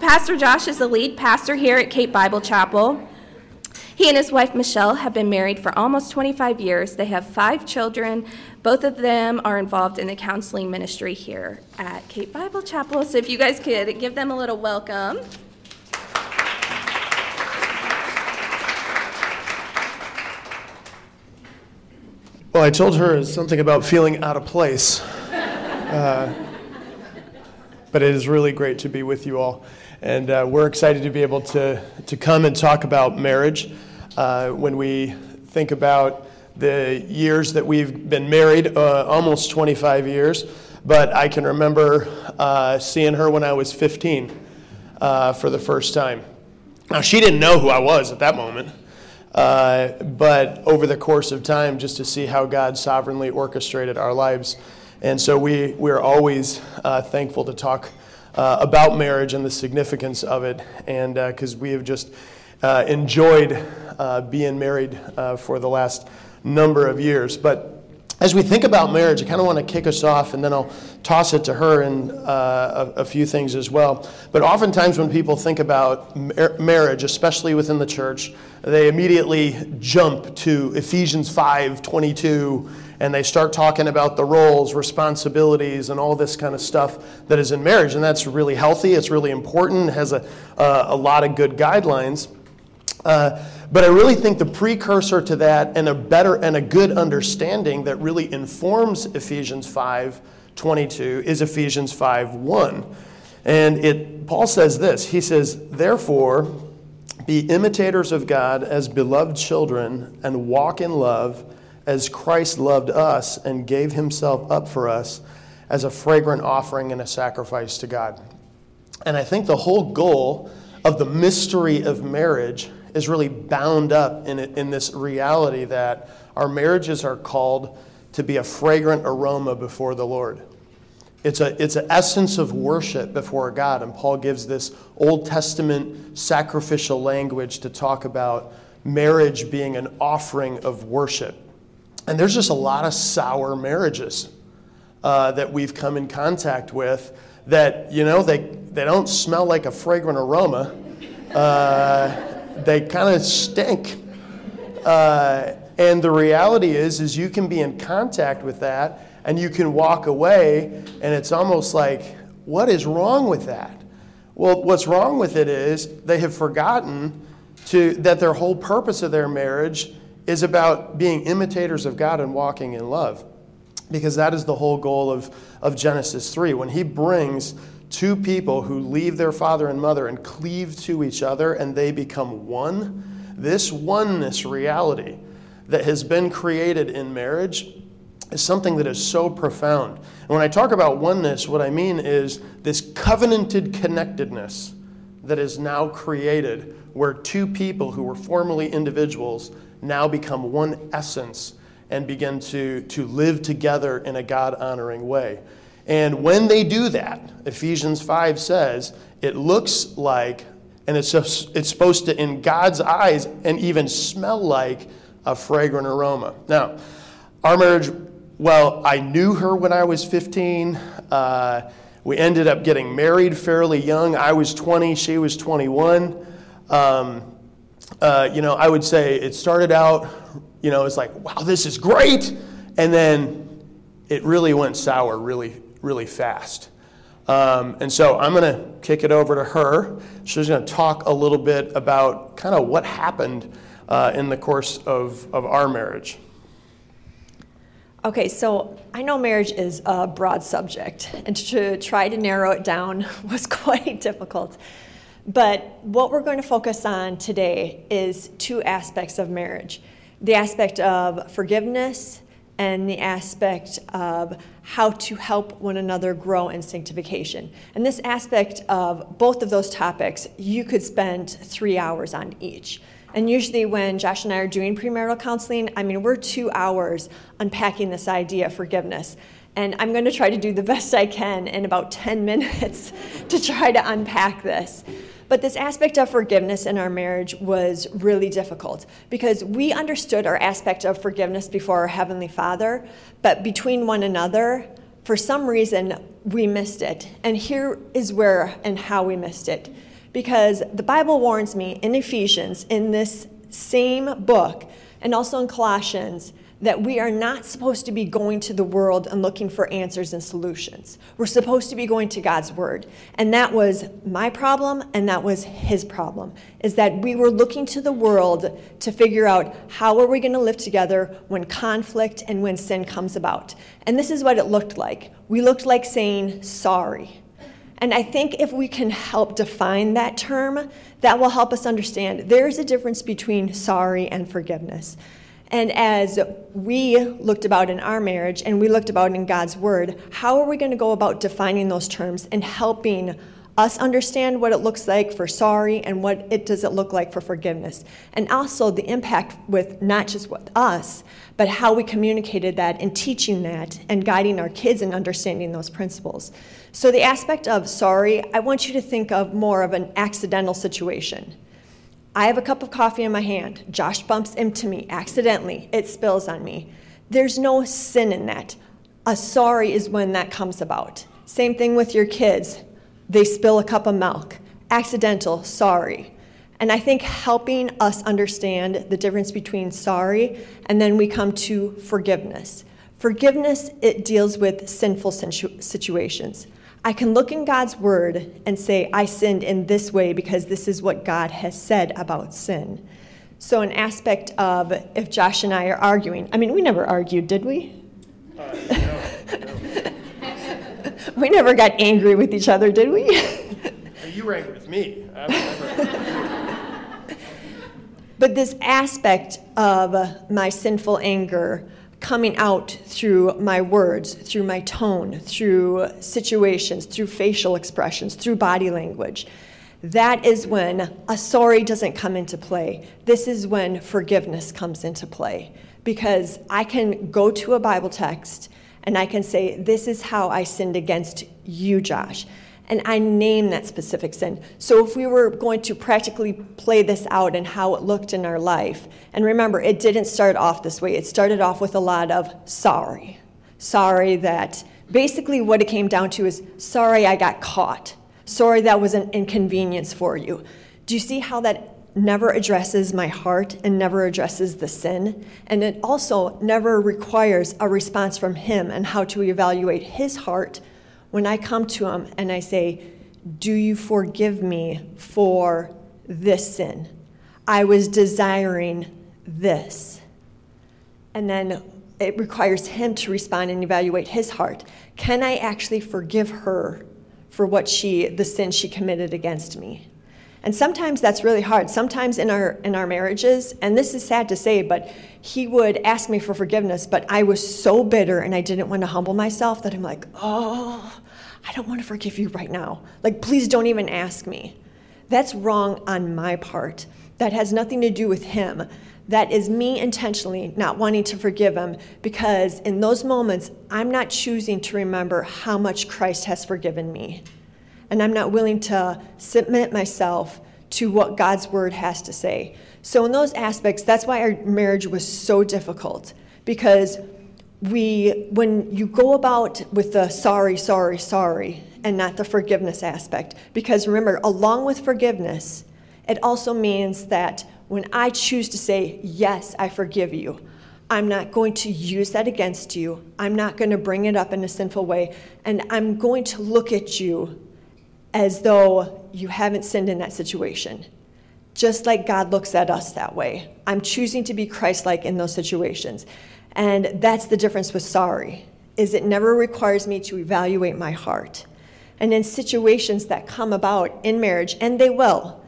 Pastor Josh is the lead pastor here at Cape Bible Chapel. He and his wife Michelle have been married for almost 25 years. They have five children. Both of them are involved in the counseling ministry here at Cape Bible Chapel. So if you guys could give them a little welcome. Well, I told her something about feeling out of place. Uh, but it is really great to be with you all. And uh, we're excited to be able to, to come and talk about marriage. Uh, when we think about the years that we've been married, uh, almost 25 years, but I can remember uh, seeing her when I was 15 uh, for the first time. Now, she didn't know who I was at that moment. Uh, but over the course of time, just to see how God sovereignly orchestrated our lives. And so we, we're always thankful to talk uh, about marriage and the significance of it, and because uh, we have just uh, enjoyed uh, being married for the last number of years. But as we think about marriage, I kind of want to kick us off, and then I'll toss it to her and uh, a, a, few things as well. But oftentimes, when people think about mar- marriage, especially within the church, they immediately jump to Ephesians 5 22, and they start talking about the roles, responsibilities, and all this kind of stuff that is in marriage. And that's really healthy, it's really important, has a, uh, a lot of good guidelines. Uh, but I really think the precursor to that and a better and a good understanding that really informs Ephesians 5 22 is Ephesians 5 1. And it, Paul says this He says, Therefore, be imitators of God as beloved children and walk in love as Christ loved us and gave himself up for us as a fragrant offering and a sacrifice to God. And I think the whole goal of the mystery of marriage is really bound up in, it, in this reality that our marriages are called to be a fragrant aroma before the Lord. It's, a, it's an essence of worship before God. And Paul gives this Old Testament sacrificial language to talk about marriage being an offering of worship. And there's just a lot of sour marriages uh, that we've come in contact with that, you know, they, they don't smell like a fragrant aroma. Uh, they kind of stink. Uh, and the reality is, is you can be in contact with that and you can walk away and it's almost like, what is wrong with that? Well, what's wrong with it is they have forgotten to, that their whole purpose of their marriage is about being imitators of God and walking in love. Because that is the whole goal of, of Genesis 3. When he brings two people who leave their father and mother and cleave to each other and they become one, this oneness reality that has been created in marriage is something that is so profound. And when I talk about oneness, what I mean is this covenanted connectedness that is now created where two people who were formerly individuals now become one essence and begin to, to live together in a God honoring way. And when they do that, Ephesians 5 says, it looks like, and it's, just, it's supposed to, in God's eyes, and even smell like a fragrant aroma. Now, our marriage, well, I knew her when I was 15. Uh, we ended up getting married fairly young. I was 20, she was 21. Um, uh, you know, I would say it started out, you know, it's like, wow, this is great. And then it really went sour really, really fast. Um, and so I'm going to kick it over to her. She's going to talk a little bit about kind of what happened uh, in the course of, of our marriage. Okay, so I know marriage is a broad subject, and to try to narrow it down was quite difficult. But what we're going to focus on today is two aspects of marriage the aspect of forgiveness and the aspect of how to help one another grow in sanctification. And this aspect of both of those topics, you could spend three hours on each. And usually, when Josh and I are doing premarital counseling, I mean, we're two hours unpacking this idea of forgiveness. And I'm going to try to do the best I can in about 10 minutes to try to unpack this. But this aspect of forgiveness in our marriage was really difficult because we understood our aspect of forgiveness before our Heavenly Father, but between one another, for some reason, we missed it. And here is where and how we missed it. because the Bible warns me in Ephesians, in this same book, and also in Colossians, that we are not supposed to be going to the world and looking for answers and solutions. We're supposed to be going to God's word. And that was my problem and that was his problem is that we were looking to the world to figure out how are we going to live together when conflict and when sin comes about. And this is what it looked like. We looked like saying sorry. And I think if we can help define that term, that will help us understand there is a difference between sorry and forgiveness. And as we looked about in our marriage and we looked about in God's Word, how are we going to go about defining those terms and helping us understand what it looks like for sorry and what it does it look like for forgiveness? And also the impact with not just with us, but how we communicated that and teaching that and guiding our kids in understanding those principles. So the aspect of sorry, I want you to think of more of an accidental situation. I have a cup of coffee in my hand. Josh bumps into me accidentally. It spills on me. There's no sin in that. A sorry is when that comes about. Same thing with your kids. They spill a cup of milk. Accidental, sorry. And I think helping us understand the difference between sorry and then we come to forgiveness. Forgiveness, it deals with sinful situations. I can look in God's word and say, I sinned in this way because this is what God has said about sin. So, an aspect of if Josh and I are arguing, I mean, we never argued, did we? Uh, no, no. we never got angry with each other, did we? you were angry with me. but this aspect of my sinful anger coming out through my words, through my tone, through situations, through facial expressions, through body language. That is when a sorry doesn't come into play. This is when forgiveness comes into play. Because I can go to a Bible text and I can say, This is how I sinned against you, Josh and I name that specific sin. So if we were going to practically play this out and how it looked in our life, and remember, it didn't start off this way. It started off with a lot of sorry. Sorry that basically what it came down to is sorry I got caught. Sorry that was an inconvenience for you. Do you see how that never addresses my heart and never addresses the sin? And it also never requires a response from him and how to evaluate his heart when I come to him and I say, Do you forgive me for this sin? I was desiring this. And then it requires him to respond and evaluate his heart. Can I actually forgive her for what she, the sin she committed against me? And sometimes that's really hard. Sometimes in our in our marriages, and this is sad to say, but he would ask me for forgiveness, but I was so bitter and I didn't want to humble myself that I'm like, "Oh, I don't want to forgive you right now. Like please don't even ask me." That's wrong on my part. That has nothing to do with him. That is me intentionally not wanting to forgive him because in those moments, I'm not choosing to remember how much Christ has forgiven me and I'm not willing to submit myself to what God's word has to say. So, in those aspects, that's why our marriage was so difficult because we, when you go about with the sorry, sorry, sorry, and not the forgiveness aspect, because remember, along with forgiveness, it also means that when I choose to say, Yes, I forgive you, I'm not going to use that against you. I'm not going to bring it up in a sinful way. And I'm going to look at you as though you haven't sinned in that situation. Just like God looks at us that way. I'm choosing to be Christ-like in those situations. And that's the difference with sorry. Is it never requires me to evaluate my heart. And in situations that come about in marriage, and they will,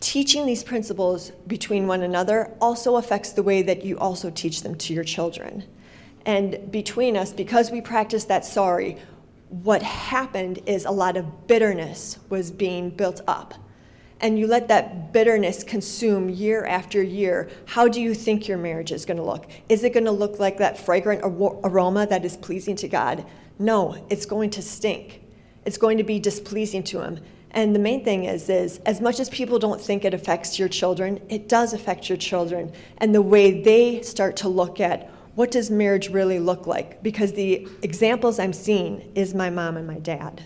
teaching these principles between one another also affects the way that you also teach them to your children. And between us, because we practice that sorry, what happened is a lot of bitterness was being built up. And you let that bitterness consume year after year. How do you think your marriage is going to look? Is it going to look like that fragrant aroma that is pleasing to God? No, it's going to stink. It's going to be displeasing to Him. And the main thing is, is as much as people don't think it affects your children, it does affect your children and the way they start to look at what does marriage really look like? Because the examples I'm seeing is my mom and my dad.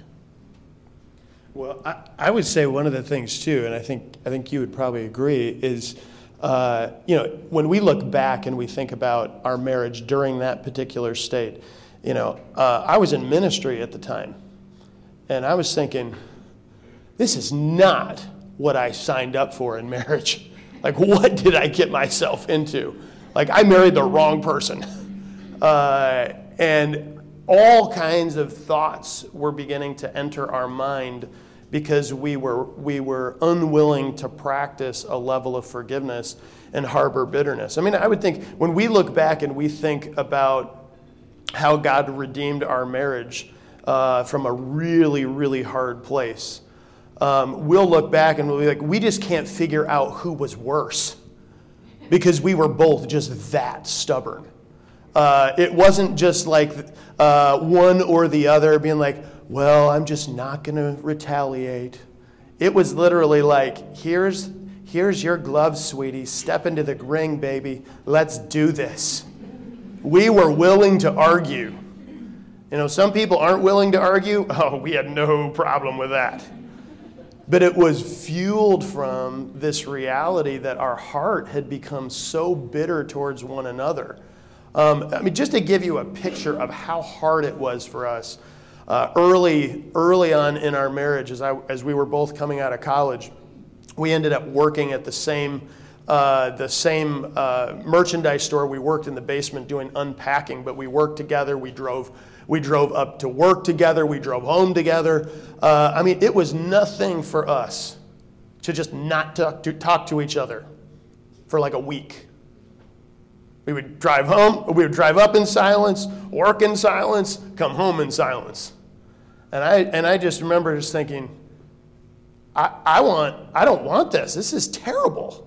Well, I, I would say one of the things too, and I think I think you would probably agree, is uh, you know when we look back and we think about our marriage during that particular state, you know, uh, I was in ministry at the time, and I was thinking, this is not what I signed up for in marriage. Like, what did I get myself into? Like, I married the wrong person. Uh, and all kinds of thoughts were beginning to enter our mind because we were, we were unwilling to practice a level of forgiveness and harbor bitterness. I mean, I would think when we look back and we think about how God redeemed our marriage uh, from a really, really hard place, um, we'll look back and we'll be like, we just can't figure out who was worse because we were both just that stubborn. Uh, it wasn't just like uh, one or the other being like, well, I'm just not going to retaliate. It was literally like, here's, here's your gloves, sweetie. Step into the ring, baby. Let's do this. We were willing to argue. You know, some people aren't willing to argue. Oh, we had no problem with that. But it was fueled from this reality that our heart had become so bitter towards one another. Um, I mean, just to give you a picture of how hard it was for us uh, early, early on in our marriage, as, I, as we were both coming out of college, we ended up working at the same, uh, the same uh, merchandise store. We worked in the basement doing unpacking, but we worked together. We drove, we drove up to work together. We drove home together. Uh, I mean, it was nothing for us to just not talk to, talk to each other for like a week. We would drive home, we would drive up in silence, work in silence, come home in silence. And I, and I just remember just thinking, I, I, want, I don't want this. This is terrible.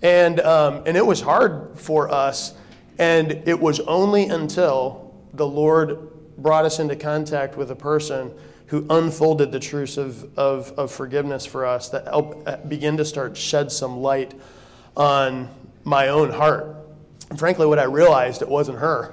And, um, and it was hard for us. And it was only until the Lord brought us into contact with a person who unfolded the truths of, of, of forgiveness for us that helped uh, begin to start shed some light on my own heart and frankly, what I realized, it wasn't her.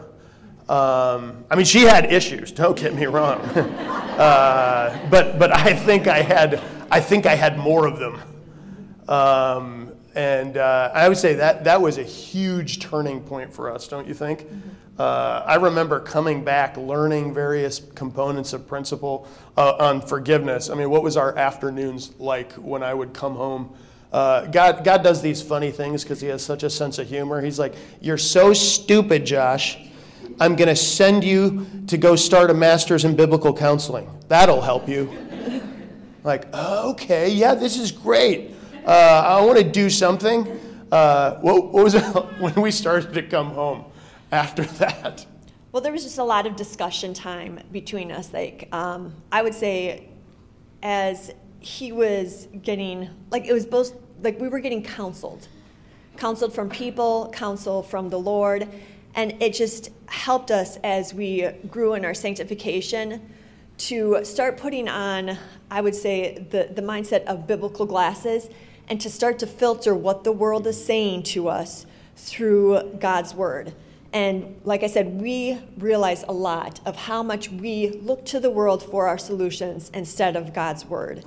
Um, I mean, she had issues. Don't get me wrong, uh, but but I think I had I think I had more of them, um, and uh, I would say that that was a huge turning point for us. Don't you think? Uh, I remember coming back, learning various components of principle uh, on forgiveness. I mean, what was our afternoons like when I would come home? Uh, God, God does these funny things because he has such a sense of humor. He's like, You're so stupid, Josh. I'm going to send you to go start a master's in biblical counseling. That'll help you. like, okay, yeah, this is great. Uh, I want to do something. Uh, what, what was it when we started to come home after that? Well, there was just a lot of discussion time between us. Like, um, I would say, as he was getting, like, it was both like we were getting counseled, counseled from people, counsel from the Lord, and it just helped us as we grew in our sanctification to start putting on, I would say, the, the mindset of biblical glasses and to start to filter what the world is saying to us through God's word. And like I said, we realize a lot of how much we look to the world for our solutions instead of God's word.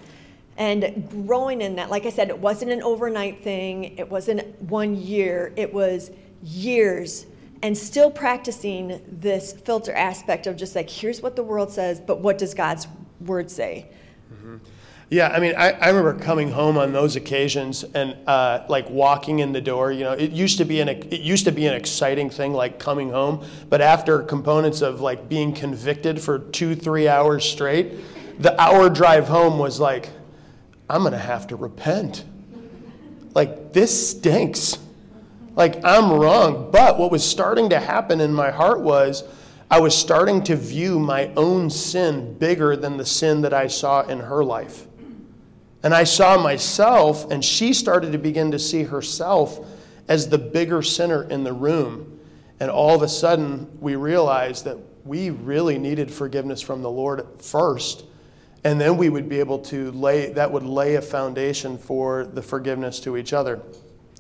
And growing in that like i said it wasn't an overnight thing. It wasn't one year. It was years and still practicing this filter aspect of just like here's what the world says but what does god's word say? Mm-hmm. Yeah i mean I, I remember coming home on those occasions and uh, like walking in the door you know it used to be an it used to be an exciting thing like coming home but after components of like being convicted for two three hours straight the hour drive home was like I'm to have to repent. Like, this stinks. Like, I'm wrong. But what was starting to happen in my heart was I was starting to view my own sin bigger than the sin that I saw in her life. And I saw myself, and she started to begin to see herself as the bigger sinner in the room. And all of a sudden, we realized that we really needed forgiveness from the Lord first and then we would be able to lay, that would lay a foundation for the forgiveness to each other.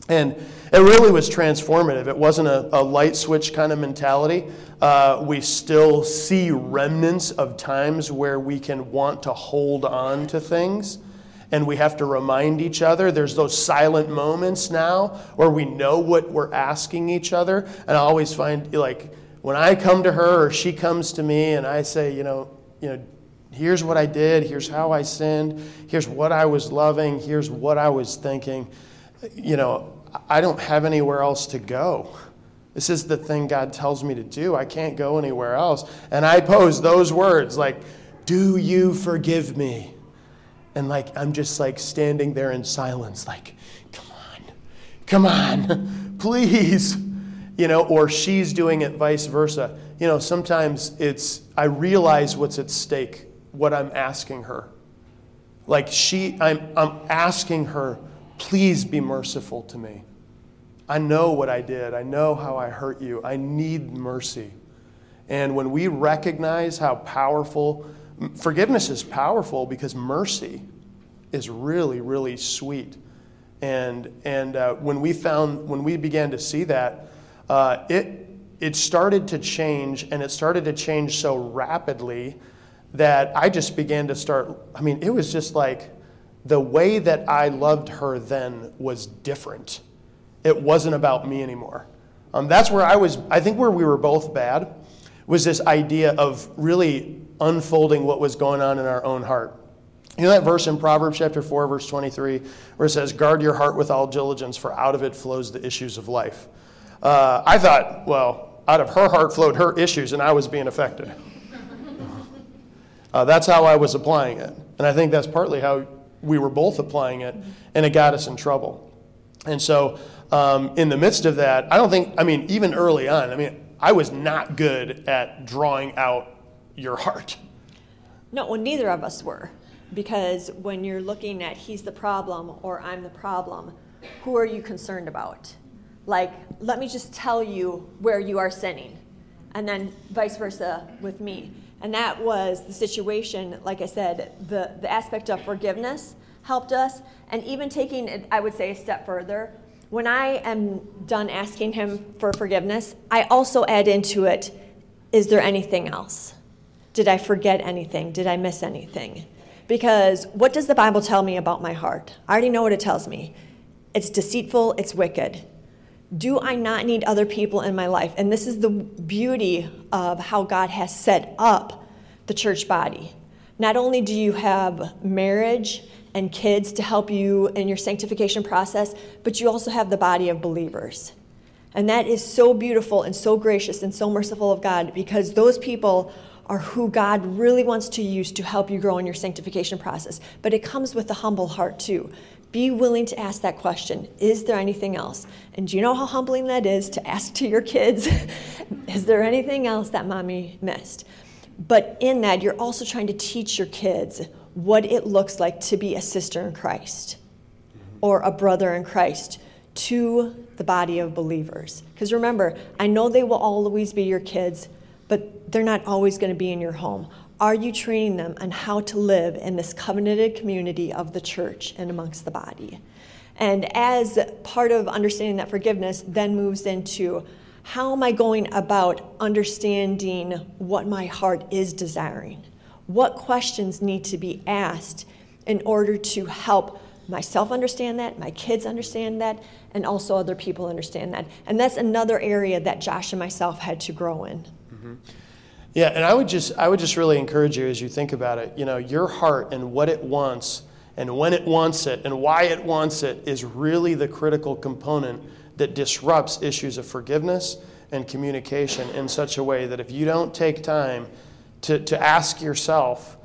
And it really was transformative. It wasn't a, a light switch kind of mentality. Uh, we still see remnants of times where we can want to hold on to things and we have to remind each other. There's those silent moments now where we know what we're asking each other. And I always find like when I come to her or she comes to me and I say, you know, you know, here's what I did, here's how I sinned, here's what I was loving, here's what I was thinking. You know, I don't have anywhere else to go. This is the thing God tells me to do. I can't go anywhere else. And I pose those words like, Do you forgive me? And like, I'm just like standing there in silence, like, Come on, come on, please. You know, or she's doing it vice versa. You know, sometimes it's, I realize what's at stake, what I'm asking her. Like, she, I'm, I'm asking her, please be merciful to me. I know what I did. I know how I hurt you. I need mercy. And when we recognize how powerful, forgiveness is powerful because mercy is really, really sweet. And, and uh, when we found, when we began to see that, uh, it, it started to change and it started to change so rapidly that I just began to start, I mean, it was just like the way that I loved her then was different it wasn't about me anymore. Um, that's where I was, I think where we were both bad was this idea of really unfolding what was going on in our own heart. You know that verse in Proverbs chapter 4, verse 23, where it says, Guard your heart with all diligence, for out of it flows the issues of life. Uh, I thought, well, out of her heart flowed her issues, and I was being affected. uh, that's how I was applying it. And I think that's partly how we were both applying it, and it got us in trouble. And so um, in the midst of that, I don't think, I mean, even early on, I mean, I was not good at drawing out your heart. No, well, neither of us were. Because when you're looking at he's the problem or I'm the problem, who are you concerned about? Like, let me just tell you where you are sinning. And then vice versa with me. And that was the situation, like I said, the, the aspect of forgiveness helped us. And even taking it, I would say, a step further, when I am done asking Him for forgiveness, I also add into it is there anything else? Did I forget anything? Did I miss anything? Because what does the Bible tell me about my heart? I already know what it tells me it's deceitful, it's wicked. Do I not need other people in my life? And this is the beauty of how God has set up the church body. Not only do you have marriage and kids to help you in your sanctification process, but you also have the body of believers. And that is so beautiful and so gracious and so merciful of God because those people are who God really wants to use to help you grow in your sanctification process. But it comes with a humble heart too. Be willing to ask that question Is there anything else? And do you know how humbling that is to ask to your kids? is there anything else that mommy missed? But in that, you're also trying to teach your kids what it looks like to be a sister in Christ or a brother in Christ to the body of believers. Because remember, I know they will always be your kids, but they're not always going to be in your home. Are you training them on how to live in this covenanted community of the church and amongst the body? And as part of understanding that forgiveness, then moves into how am I going about understanding what my heart is desiring? what questions need to be asked in order to help myself understand that, my kids understand that, and also other people understand that. And that's another area that Josh and myself had to grow in. Mm-hmm. Yeah, and I would just I would just really encourage you as you think about it. You know, your heart and what it wants and when it wants it and why it wants it is really the critical component that disrupts issues of forgiveness and communication in such a way that if you don't take time to, to ask yourself,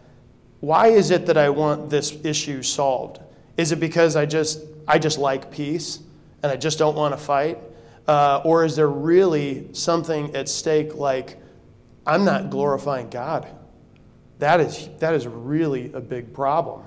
why is it that I want this issue solved? Is it because I just, I just like peace and I just don't want to fight? Uh, or is there really something at stake like I'm not glorifying God? That is, that is really a big problem.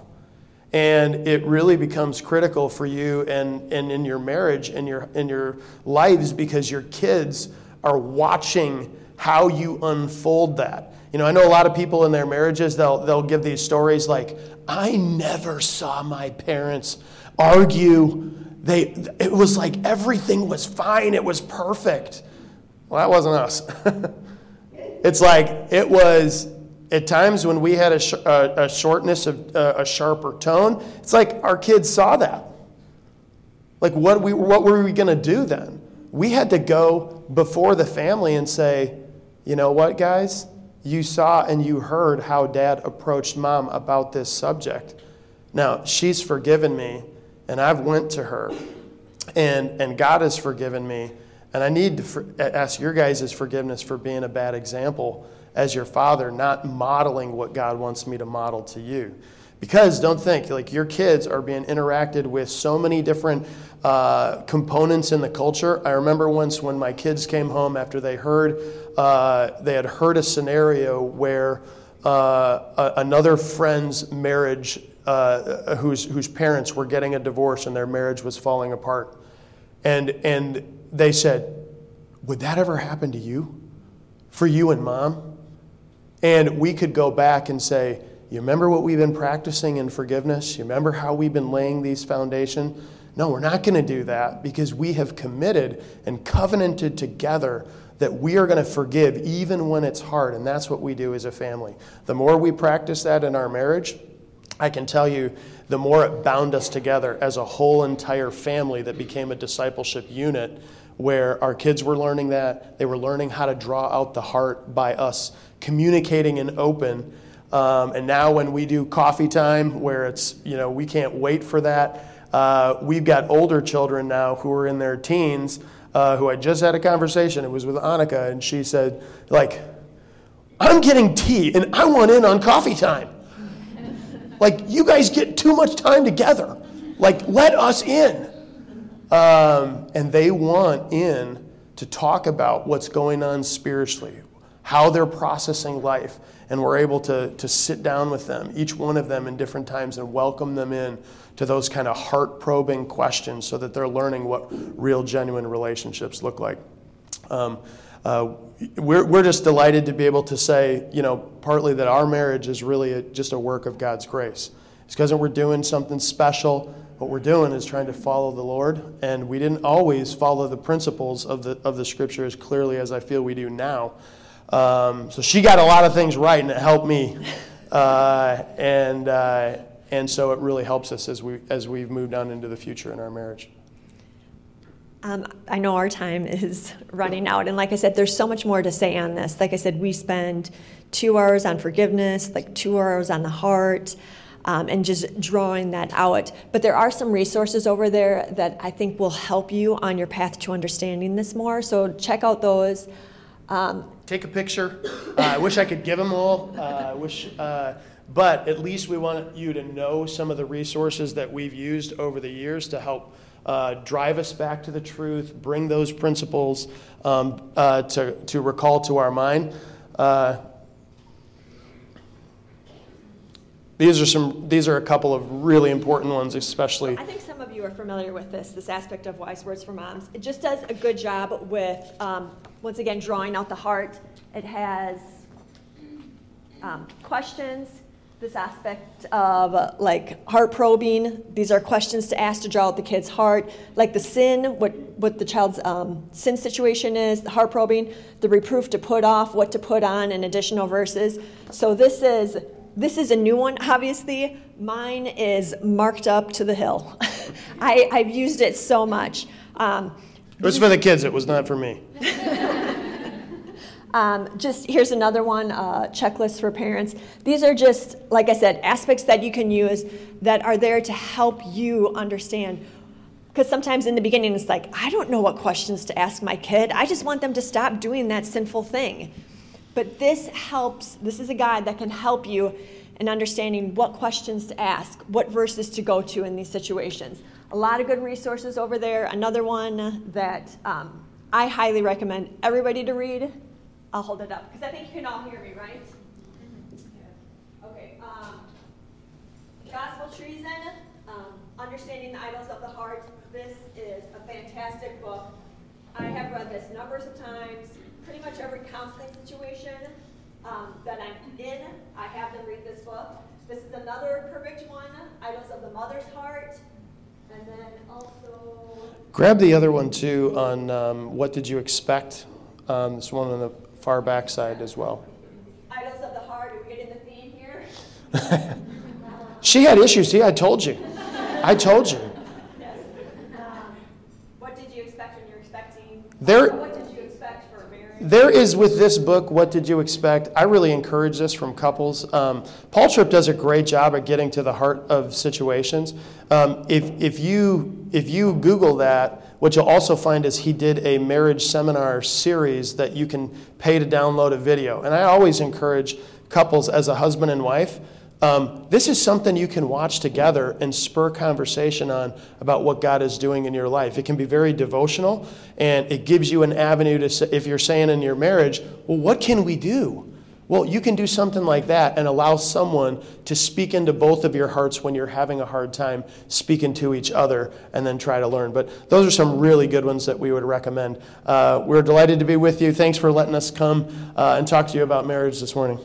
And it really becomes critical for you and, and in your marriage and your, in your lives because your kids are watching how you unfold that. You know, I know a lot of people in their marriages, they'll, they'll give these stories like, I never saw my parents argue. They, it was like everything was fine, it was perfect. Well, that wasn't us. it's like it was at times when we had a, sh- a, a shortness of uh, a sharper tone, it's like our kids saw that. Like, what, we, what were we going to do then? We had to go before the family and say, you know what, guys? You saw and you heard how dad approached mom about this subject. Now, she's forgiven me, and I've went to her, and, and God has forgiven me. And I need to for, ask your guys' forgiveness for being a bad example as your father, not modeling what God wants me to model to you. Because don't think, like your kids are being interacted with so many different uh, components in the culture. I remember once when my kids came home after they heard, uh, they had heard a scenario where uh, another friend's marriage, uh, whose, whose parents were getting a divorce and their marriage was falling apart. And, and they said, Would that ever happen to you? For you and mom? And we could go back and say, You remember what we've been practicing in forgiveness? You remember how we've been laying these foundations? No, we're not going to do that because we have committed and covenanted together that we are going to forgive even when it's hard. And that's what we do as a family. The more we practice that in our marriage, I can tell you, the more it bound us together as a whole entire family that became a discipleship unit where our kids were learning that. They were learning how to draw out the heart by us communicating and open. Um, and now, when we do coffee time, where it's, you know, we can't wait for that, uh, we've got older children now who are in their teens uh, who I just had a conversation. It was with Annika, and she said, like, I'm getting tea and I want in on coffee time. like, you guys get too much time together. Like, let us in. Um, and they want in to talk about what's going on spiritually, how they're processing life. And we're able to, to sit down with them, each one of them in different times, and welcome them in to those kind of heart probing questions so that they're learning what real, genuine relationships look like. Um, uh, we're, we're just delighted to be able to say, you know, partly that our marriage is really a, just a work of God's grace. It's because we're doing something special what we're doing is trying to follow the Lord, and we didn't always follow the principles of the, of the scripture as clearly as I feel we do now. Um, so she got a lot of things right, and it helped me. Uh, and, uh, and so it really helps us as, we, as we've moved on into the future in our marriage. Um, I know our time is running out, and like I said, there's so much more to say on this. Like I said, we spend two hours on forgiveness, like two hours on the heart um, and just drawing that out. But there are some resources over there that I think will help you on your path to understanding this more. So check out those. Um, Take a picture. Uh, I wish I could give them all. Uh, I wish. Uh, but at least we want you to know some of the resources that we've used over the years to help uh, drive us back to the truth, bring those principles um, uh, to, to recall to our mind. Uh, These are some. These are a couple of really important ones, especially. I think some of you are familiar with this. This aspect of wise words for moms. It just does a good job with, um, once again, drawing out the heart. It has um, questions. This aspect of uh, like heart probing. These are questions to ask to draw out the kid's heart, like the sin, what what the child's um, sin situation is, the heart probing, the reproof to put off, what to put on, and additional verses. So this is this is a new one, obviously. Mine is marked up to the hill. I, I've used it so much. Um, it was for the kids, it was not for me. um, just here's another one uh, checklist for parents. These are just, like I said, aspects that you can use that are there to help you understand. Because sometimes in the beginning, it's like, I don't know what questions to ask my kid. I just want them to stop doing that sinful thing. But this helps, this is a guide that can help you in understanding what questions to ask, what verses to go to in these situations. A lot of good resources over there. Another one that um, I highly recommend everybody to read. I'll hold it up because I think you can all hear me, right? Okay. Um, Gospel Treason, um, Understanding the Idols of the Heart. This is a fantastic book. I have read this numbers of times pretty much every counseling situation um, that I'm in, I have them read this book. This is another perfect one, Idols of the Mother's Heart. And then also. Grab the other one too on um, what did you expect? Um, this one on the far back side as well. Idols of the Heart, are we getting the theme here? she had issues. See, I told you. I told you. Yes. Um, what did you expect when you're expecting? There, what did you expect for marriage? There is with this book, What Did You Expect? I really encourage this from couples. Um, Paul Tripp does a great job at getting to the heart of situations. Um, if, if, you, if you Google that, what you'll also find is he did a marriage seminar series that you can pay to download a video. And I always encourage couples as a husband and wife um, this is something you can watch together and spur conversation on about what God is doing in your life. It can be very devotional, and it gives you an avenue to, say, if you're saying in your marriage, well, what can we do? Well, you can do something like that and allow someone to speak into both of your hearts when you're having a hard time speaking to each other and then try to learn. But those are some really good ones that we would recommend. Uh, we're delighted to be with you. Thanks for letting us come uh, and talk to you about marriage this morning.